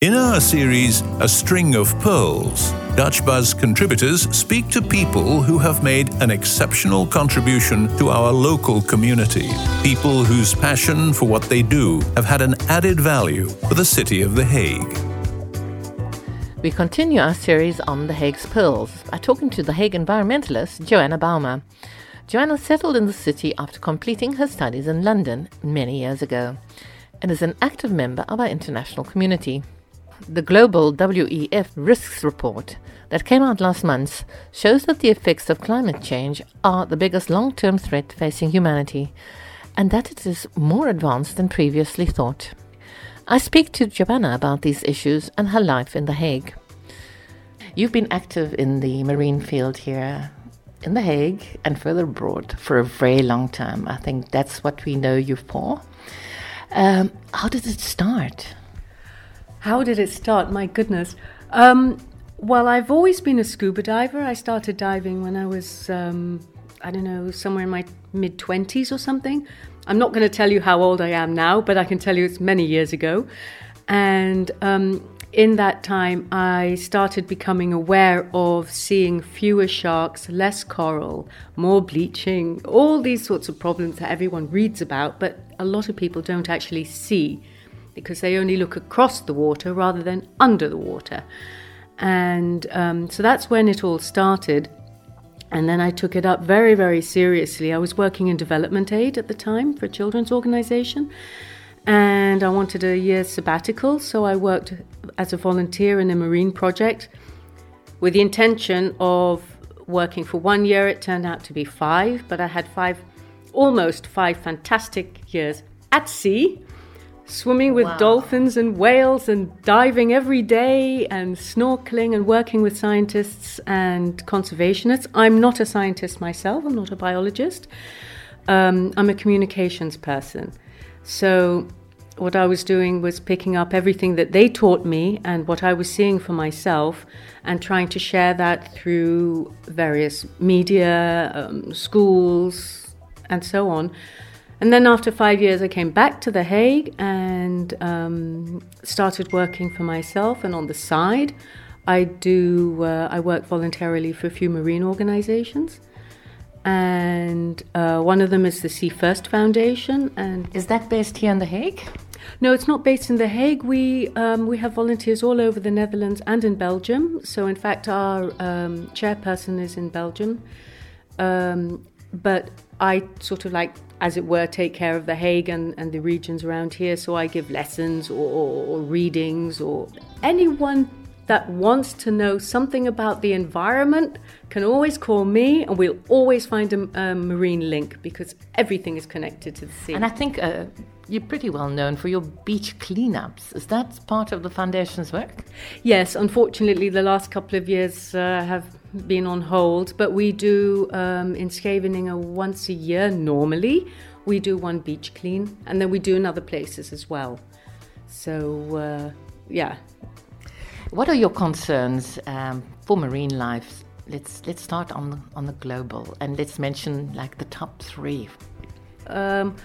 In our series, A String of Pearls, Dutch Buzz contributors speak to people who have made an exceptional contribution to our local community. People whose passion for what they do have had an added value for the city of The Hague. We continue our series on The Hague's Pearls by talking to The Hague environmentalist Joanna Baumer. Joanna settled in the city after completing her studies in London many years ago and is an active member of our international community. The global WEF Risks Report that came out last month shows that the effects of climate change are the biggest long term threat facing humanity and that it is more advanced than previously thought. I speak to Giovanna about these issues and her life in The Hague. You've been active in the marine field here in The Hague and further abroad for a very long time. I think that's what we know you for. Um, how did it start? How did it start? My goodness. Um, well, I've always been a scuba diver. I started diving when I was, um, I don't know, somewhere in my mid 20s or something. I'm not going to tell you how old I am now, but I can tell you it's many years ago. And um, in that time, I started becoming aware of seeing fewer sharks, less coral, more bleaching, all these sorts of problems that everyone reads about, but a lot of people don't actually see because they only look across the water rather than under the water. And um, so that's when it all started. And then I took it up very, very seriously. I was working in development aid at the time for a children's organization. And I wanted a year's sabbatical. So I worked as a volunteer in a marine project with the intention of working for one year. It turned out to be five, but I had five, almost five fantastic years at sea swimming with wow. dolphins and whales and diving every day and snorkeling and working with scientists and conservationists. I'm not a scientist myself, I'm not a biologist. Um, I'm a communications person. So, what I was doing was picking up everything that they taught me and what I was seeing for myself and trying to share that through various media, um, schools, and so on and then after five years, I came back to The Hague and um, started working for myself. And on the side, I do uh, I work voluntarily for a few marine organizations. And uh, one of them is the Sea First Foundation. And is that based here in The Hague? No, it's not based in The Hague. We um, we have volunteers all over the Netherlands and in Belgium. So in fact, our um, chairperson is in Belgium. Um, but I sort of like as it were, take care of the Hague and, and the regions around here. So I give lessons or, or, or readings, or anyone that wants to know something about the environment can always call me and we'll always find a, a marine link because everything is connected to the sea. And I think uh, you're pretty well known for your beach cleanups. Is that part of the foundation's work? Yes, unfortunately, the last couple of years uh, have been on hold, but we do um, in Scheveningen once a year normally. We do one beach clean, and then we do in other places as well. So, uh, yeah. What are your concerns um, for marine life? Let's let's start on the, on the global, and let's mention like the top three. Um,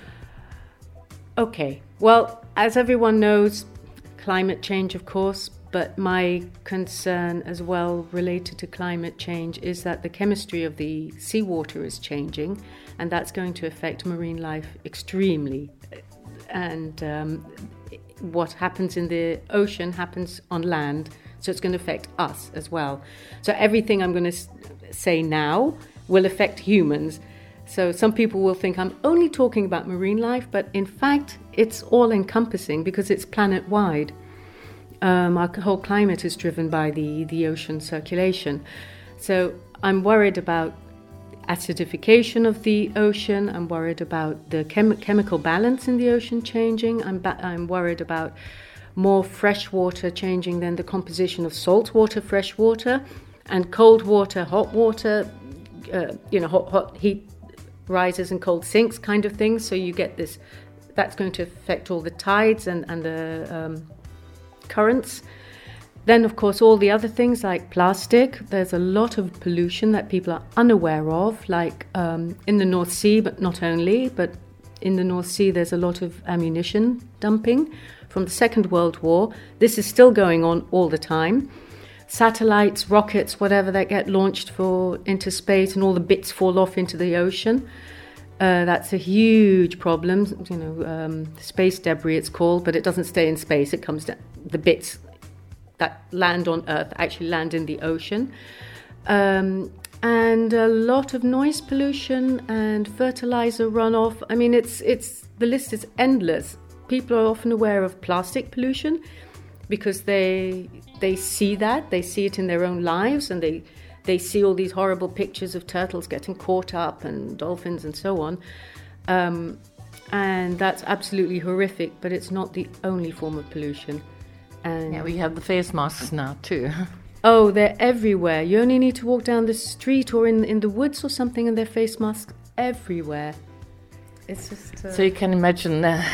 okay. Well, as everyone knows, climate change, of course, but my concern as well related to climate change is that the chemistry of the seawater is changing, and that's going to affect marine life extremely. And um, what happens in the ocean happens on land, so it's going to affect us as well. So everything I'm going to say now will affect humans. So some people will think I'm only talking about marine life, but in fact, it's all encompassing because it's planet wide. Um, our whole climate is driven by the, the ocean circulation. So I'm worried about acidification of the ocean. I'm worried about the chem- chemical balance in the ocean changing. I'm, ba- I'm worried about more fresh water changing than the composition of salt water, fresh water, and cold water, hot water, uh, you know, hot, hot heat rises and cold sinks kind of thing. So you get this, that's going to affect all the tides and, and the um, currents. Then, of course, all the other things like plastic. There's a lot of pollution that people are unaware of, like um, in the North Sea, but not only, but in the North Sea, there's a lot of ammunition dumping from the Second World War. This is still going on all the time. Satellites, rockets, whatever that get launched for into space, and all the bits fall off into the ocean. Uh, that's a huge problem. You know, um, space debris it's called, but it doesn't stay in space. It comes down. The bits that land on Earth actually land in the ocean. Um, and a lot of noise pollution and fertilizer runoff. I mean, it's it's the list is endless. People are often aware of plastic pollution because they they see that they see it in their own lives and they they see all these horrible pictures of turtles getting caught up and dolphins and so on. Um, and that's absolutely horrific, but it's not the only form of pollution. And yeah, we have the face masks now too. oh, they're everywhere. You only need to walk down the street or in in the woods or something, and there are face masks everywhere. It's just. Uh... So you can imagine the,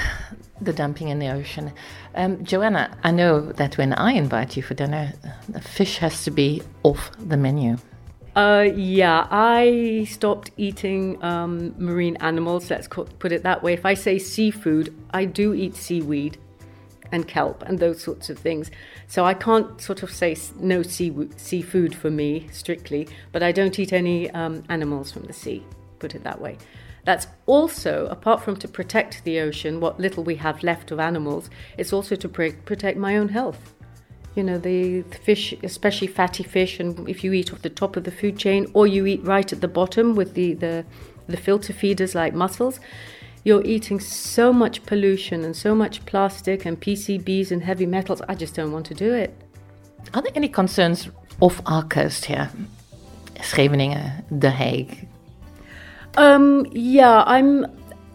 the dumping in the ocean. Um, Joanna, I know that when I invite you for dinner, the fish has to be off the menu. Uh, yeah, I stopped eating um, marine animals. Let's put it that way. If I say seafood, I do eat seaweed and kelp and those sorts of things. So I can't sort of say no sea, seafood for me strictly, but I don't eat any um, animals from the sea, put it that way. That's also, apart from to protect the ocean, what little we have left of animals, it's also to protect my own health. You know, the, the fish, especially fatty fish, and if you eat off the top of the food chain or you eat right at the bottom with the, the, the filter feeders like mussels, you're eating so much pollution and so much plastic and PCBs and heavy metals. I just don't want to do it. Are there any concerns off our coast here? Scheveningen, The Hague? Um, yeah, I'm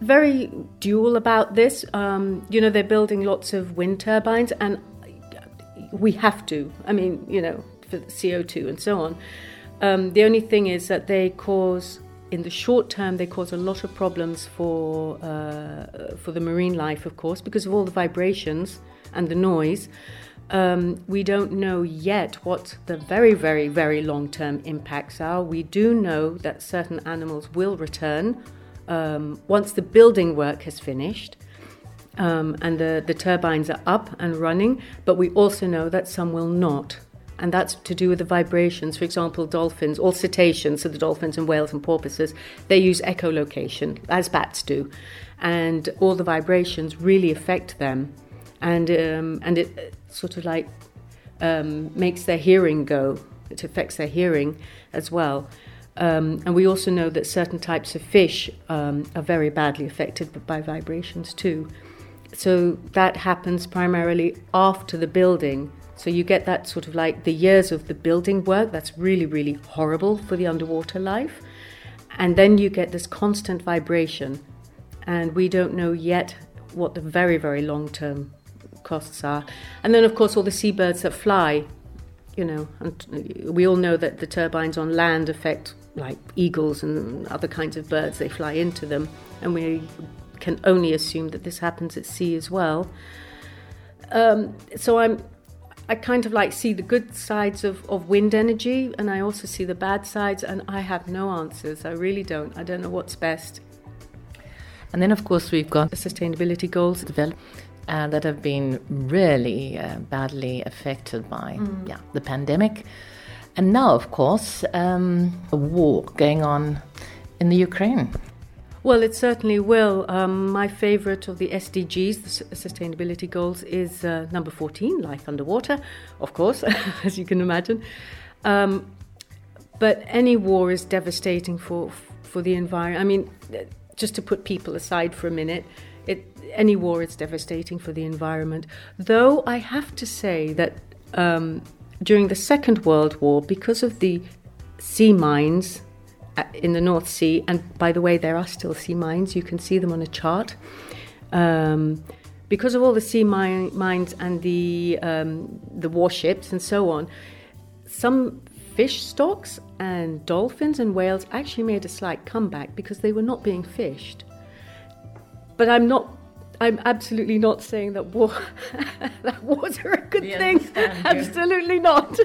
very dual about this. Um, you know, they're building lots of wind turbines, and we have to. I mean, you know, for CO2 and so on. Um, the only thing is that they cause in the short term, they cause a lot of problems for uh, for the marine life, of course, because of all the vibrations and the noise. Um, we don't know yet what the very, very, very long term impacts are. We do know that certain animals will return um, once the building work has finished. Um, and the, the turbines are up and running, but we also know that some will not and that's to do with the vibrations. For example, dolphins, all cetaceans, so the dolphins and whales and porpoises, they use echolocation, as bats do, and all the vibrations really affect them, and um, and it sort of like um, makes their hearing go. It affects their hearing as well. Um, and we also know that certain types of fish um, are very badly affected by vibrations too. So that happens primarily after the building so you get that sort of like the years of the building work that's really, really horrible for the underwater life. And then you get this constant vibration. And we don't know yet what the very, very long term costs are. And then, of course, all the seabirds that fly, you know, and we all know that the turbines on land affect like eagles and other kinds of birds, they fly into them. And we can only assume that this happens at sea as well. Um, so I'm I kind of like see the good sides of, of wind energy and I also see the bad sides, and I have no answers. I really don't. I don't know what's best. And then, of course, we've got the sustainability goals developed. Uh, that have been really uh, badly affected by mm. yeah, the pandemic. And now, of course, um, a war going on in the Ukraine. Well, it certainly will. Um, my favorite of the SDGs, the sustainability goals, is uh, number 14, life underwater, of course, as you can imagine. Um, but any war is devastating for, for the environment. I mean, just to put people aside for a minute, it, any war is devastating for the environment. Though I have to say that um, during the Second World War, because of the sea mines uh, in the North Sea. And by the way, there are still sea mines. You can see them on a chart. Um, because of all the sea mine, mines and the um, the warships and so on, some fish stocks and dolphins and whales actually made a slight comeback because they were not being fished. But I'm not. I'm absolutely not saying that war that wars are a good we thing. Absolutely not.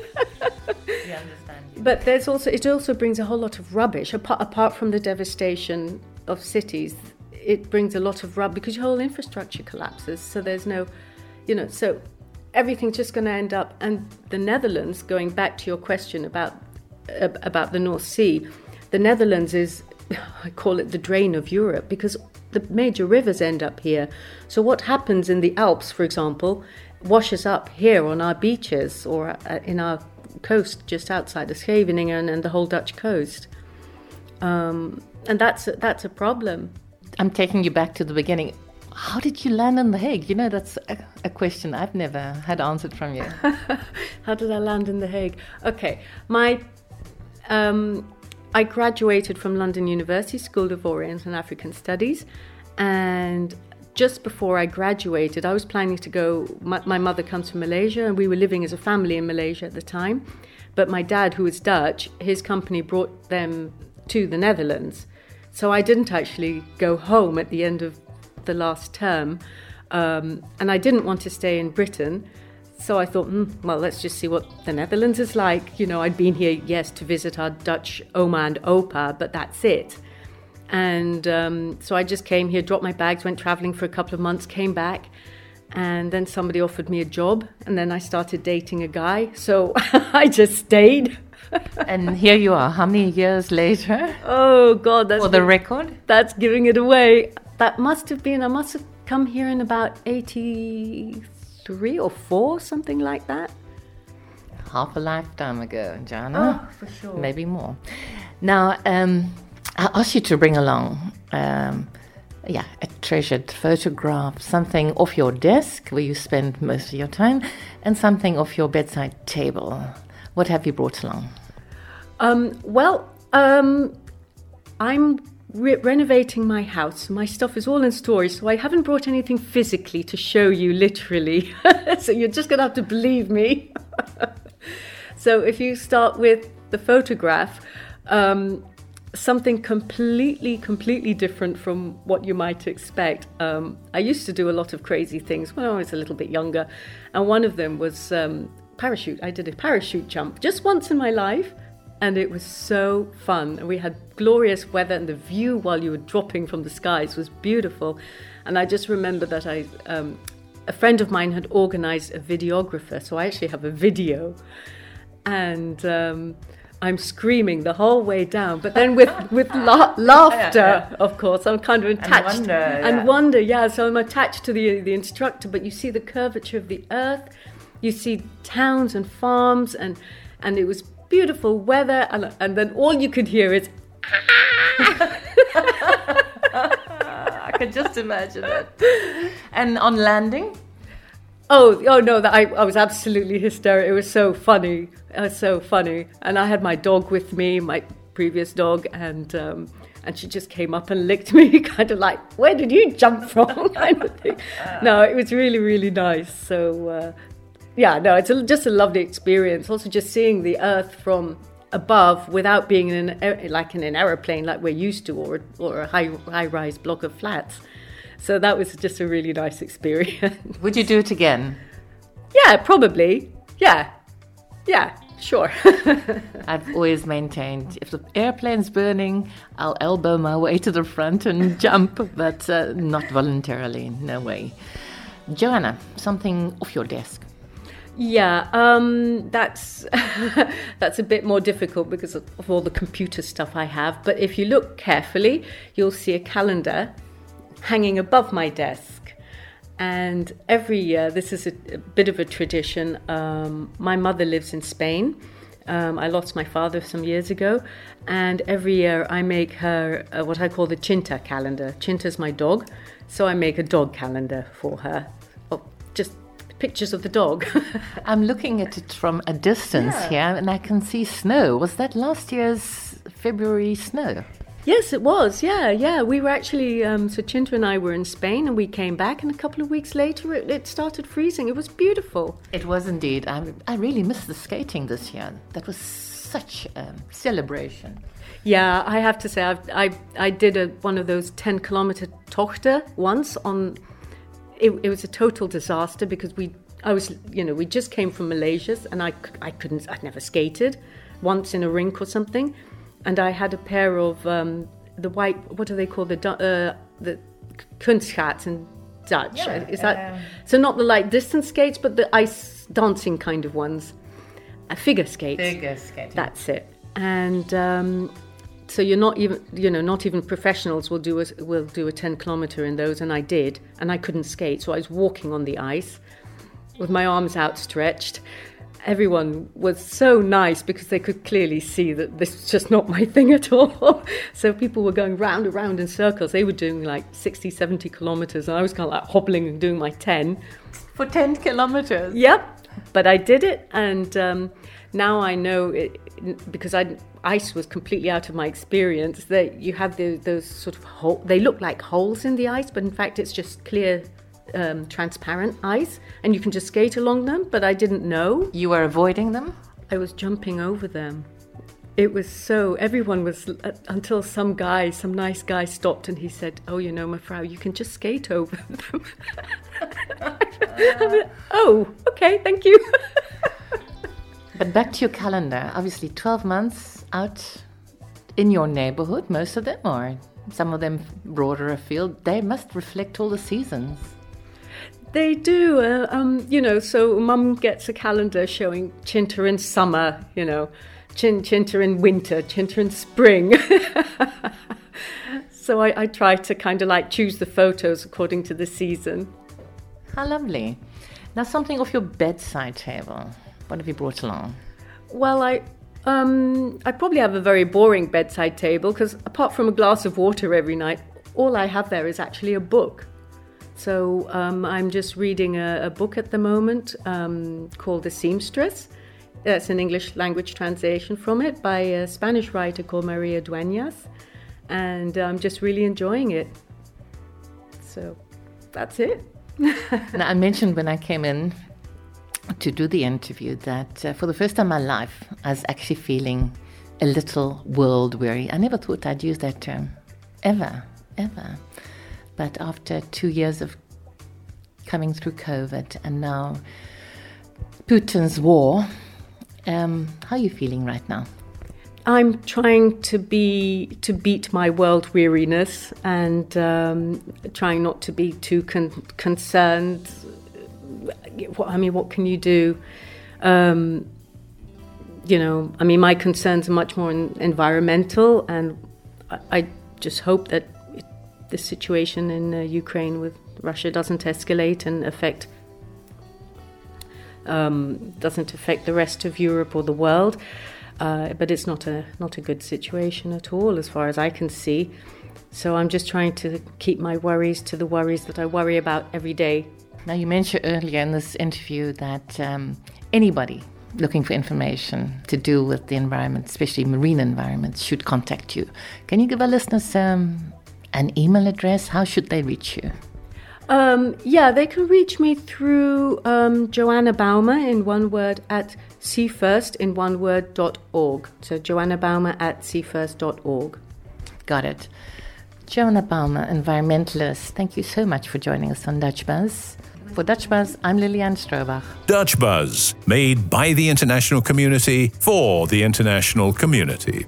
But there's also it also brings a whole lot of rubbish apart apart from the devastation of cities. It brings a lot of rubbish because your whole infrastructure collapses. So there's no you know, so everything's just going to end up. And the Netherlands, going back to your question about uh, about the North Sea, the Netherlands is, I call it the drain of Europe because the major rivers end up here. So what happens in the Alps, for example, washes up here on our beaches or uh, in our coast just outside of Scheveningen and the whole Dutch coast. Um, and that's a, that's a problem. I'm taking you back to the beginning. How did you land in The Hague? You know, that's a, a question I've never had answered from you. How did I land in The Hague? Okay, my um, I graduated from London University School of Orient and African Studies, and just before I graduated, I was planning to go. My, my, mother comes from Malaysia, and we were living as a family in Malaysia at the time. But my dad, who was Dutch, his company brought them to the Netherlands. So I didn't actually go home at the end of the last term. Um, and I didn't want to stay in Britain. So I thought, mm, well, let's just see what the Netherlands is like. You know, I'd been here, yes, to visit our Dutch Oma and Opa, but that's it. And um, so I just came here, dropped my bags, went traveling for a couple of months, came back, and then somebody offered me a job, and then I started dating a guy. So I just stayed. and here you are. How many years later? Oh God, that's for the record. That's giving it away. That must have been. I must have come here in about eighty-three or four, something like that. Half a lifetime ago, Joanna. Oh, for sure. Maybe more. Now, um, I asked you to bring along. Um, yeah, a treasured photograph, something off your desk where you spend most of your time, and something off your bedside table. What have you brought along? Um, well, um, I'm re- renovating my house. My stuff is all in storage, so I haven't brought anything physically to show you literally. so you're just going to have to believe me. so if you start with the photograph, um, something completely, completely different from what you might expect. Um, I used to do a lot of crazy things when I was a little bit younger, and one of them was um, parachute. I did a parachute jump just once in my life, and it was so fun. And we had glorious weather, and the view while you were dropping from the skies was beautiful. And I just remember that I, um, a friend of mine had organized a videographer, so I actually have a video, and. Um, I'm screaming the whole way down, but then with with la- laughter, yeah, yeah. of course. I'm kind of attached and wonder, yeah. and wonder, yeah. So I'm attached to the the instructor, but you see the curvature of the earth, you see towns and farms and and it was beautiful weather and, and then all you could hear is I could just imagine it. And on landing? Oh, oh no! That I, I was absolutely hysterical. It was so funny. It was so funny. And I had my dog with me, my previous dog, and um, and she just came up and licked me, kind of like, "Where did you jump from?" kind of thing. No, it was really, really nice. So uh, yeah, no, it's a, just a lovely experience. Also, just seeing the Earth from above without being in an, like in an aeroplane like we're used to, or or a high high rise block of flats. So that was just a really nice experience. Would you do it again? Yeah, probably. Yeah, yeah, sure. I've always maintained if the airplane's burning, I'll elbow my way to the front and jump, but uh, not voluntarily, no way. Joanna, something off your desk. Yeah, um, that's that's a bit more difficult because of, of all the computer stuff I have. But if you look carefully, you'll see a calendar hanging above my desk. And every year, this is a, a bit of a tradition. Um, my mother lives in Spain. Um, I lost my father some years ago, and every year I make her uh, what I call the Chinta calendar. Chinta's my dog, so I make a dog calendar for her. Oh, just pictures of the dog. I'm looking at it from a distance yeah. here, and I can see snow. Was that last year's February snow? Yes, it was. Yeah, yeah. We were actually, um, so Chinta and I were in Spain and we came back, and a couple of weeks later it, it started freezing. It was beautiful. It was indeed. I, I really missed the skating this year. That was such a celebration. Yeah, I have to say, I've, i I did a, one of those 10 kilometer tochter once on it, it was a total disaster because we I was you know we just came from Malaysia and I I couldn't I'd never skated once in a rink or something and I had a pair of um, the white what do they call the uh, the kunstschaatsers and Dutch. Yeah, Is that um, so? Not the light distance skates, but the ice dancing kind of ones. Uh, figure skates. Figure skating. That's it. And um, so you're not even, you know, not even professionals will do a will do a 10 kilometer in those, and I did, and I couldn't skate, so I was walking on the ice with my arms outstretched. Everyone was so nice because they could clearly see that this was just not my thing at all. so people were going round and round in circles. They were doing like 60, 70 kilometers, and I was kind of like hobbling and doing my 10. For 10 kilometers. Yep, but I did it, and um, now I know it because I ice was completely out of my experience. That you have the, those sort of hole, they look like holes in the ice, but in fact it's just clear, um, transparent ice, and you can just skate along them. But I didn't know. You were avoiding them? I was jumping over them. It was so everyone was uh, until some guy, some nice guy, stopped and he said, "Oh, you know, Mevrouw, you can just skate over them." I went, oh, okay, thank you. But back to your calendar. Obviously, 12 months out in your neighborhood, most of them, or some of them broader afield, they must reflect all the seasons. They do, uh, um, you know. So mum gets a calendar showing Chinta in summer, you know, Chin Chinta in winter, Chinta in spring. so I, I try to kind of like choose the photos according to the season. How lovely. Now, something off your bedside table. What have you brought along? Well, I um, I probably have a very boring bedside table because apart from a glass of water every night, all I have there is actually a book. So um, I'm just reading a, a book at the moment um, called The Seamstress. That's an English language translation from it by a Spanish writer called Maria Dueñas, and I'm just really enjoying it. So that's it. now, I mentioned when I came in to do the interview that uh, for the first time in my life, I was actually feeling a little world weary. I never thought I'd use that term, ever, ever. But after two years of coming through COVID and now Putin's war, um, how are you feeling right now? I'm trying to be to beat my world weariness and um, trying not to be too con- concerned. What, I mean, what can you do? Um, you know, I mean, my concerns are much more environmental, and I, I just hope that it, the situation in uh, Ukraine with Russia doesn't escalate and affect um, doesn't affect the rest of Europe or the world. Uh, but it's not a not a good situation at all, as far as I can see. So I'm just trying to keep my worries to the worries that I worry about every day. Now, you mentioned earlier in this interview that um, anybody looking for information to do with the environment, especially marine environments, should contact you. Can you give our listeners um, an email address? How should they reach you? Um, yeah, they can reach me through um, Joanna Baumer in one word at seafirst in one word dot org. So Joanna Baumer at seafirst.org. Got it. Joanna Baumer, environmentalist, thank you so much for joining us on Dutch Buzz. For Dutch Buzz, I'm Liliane Strobach. Dutch Buzz, made by the international community for the international community.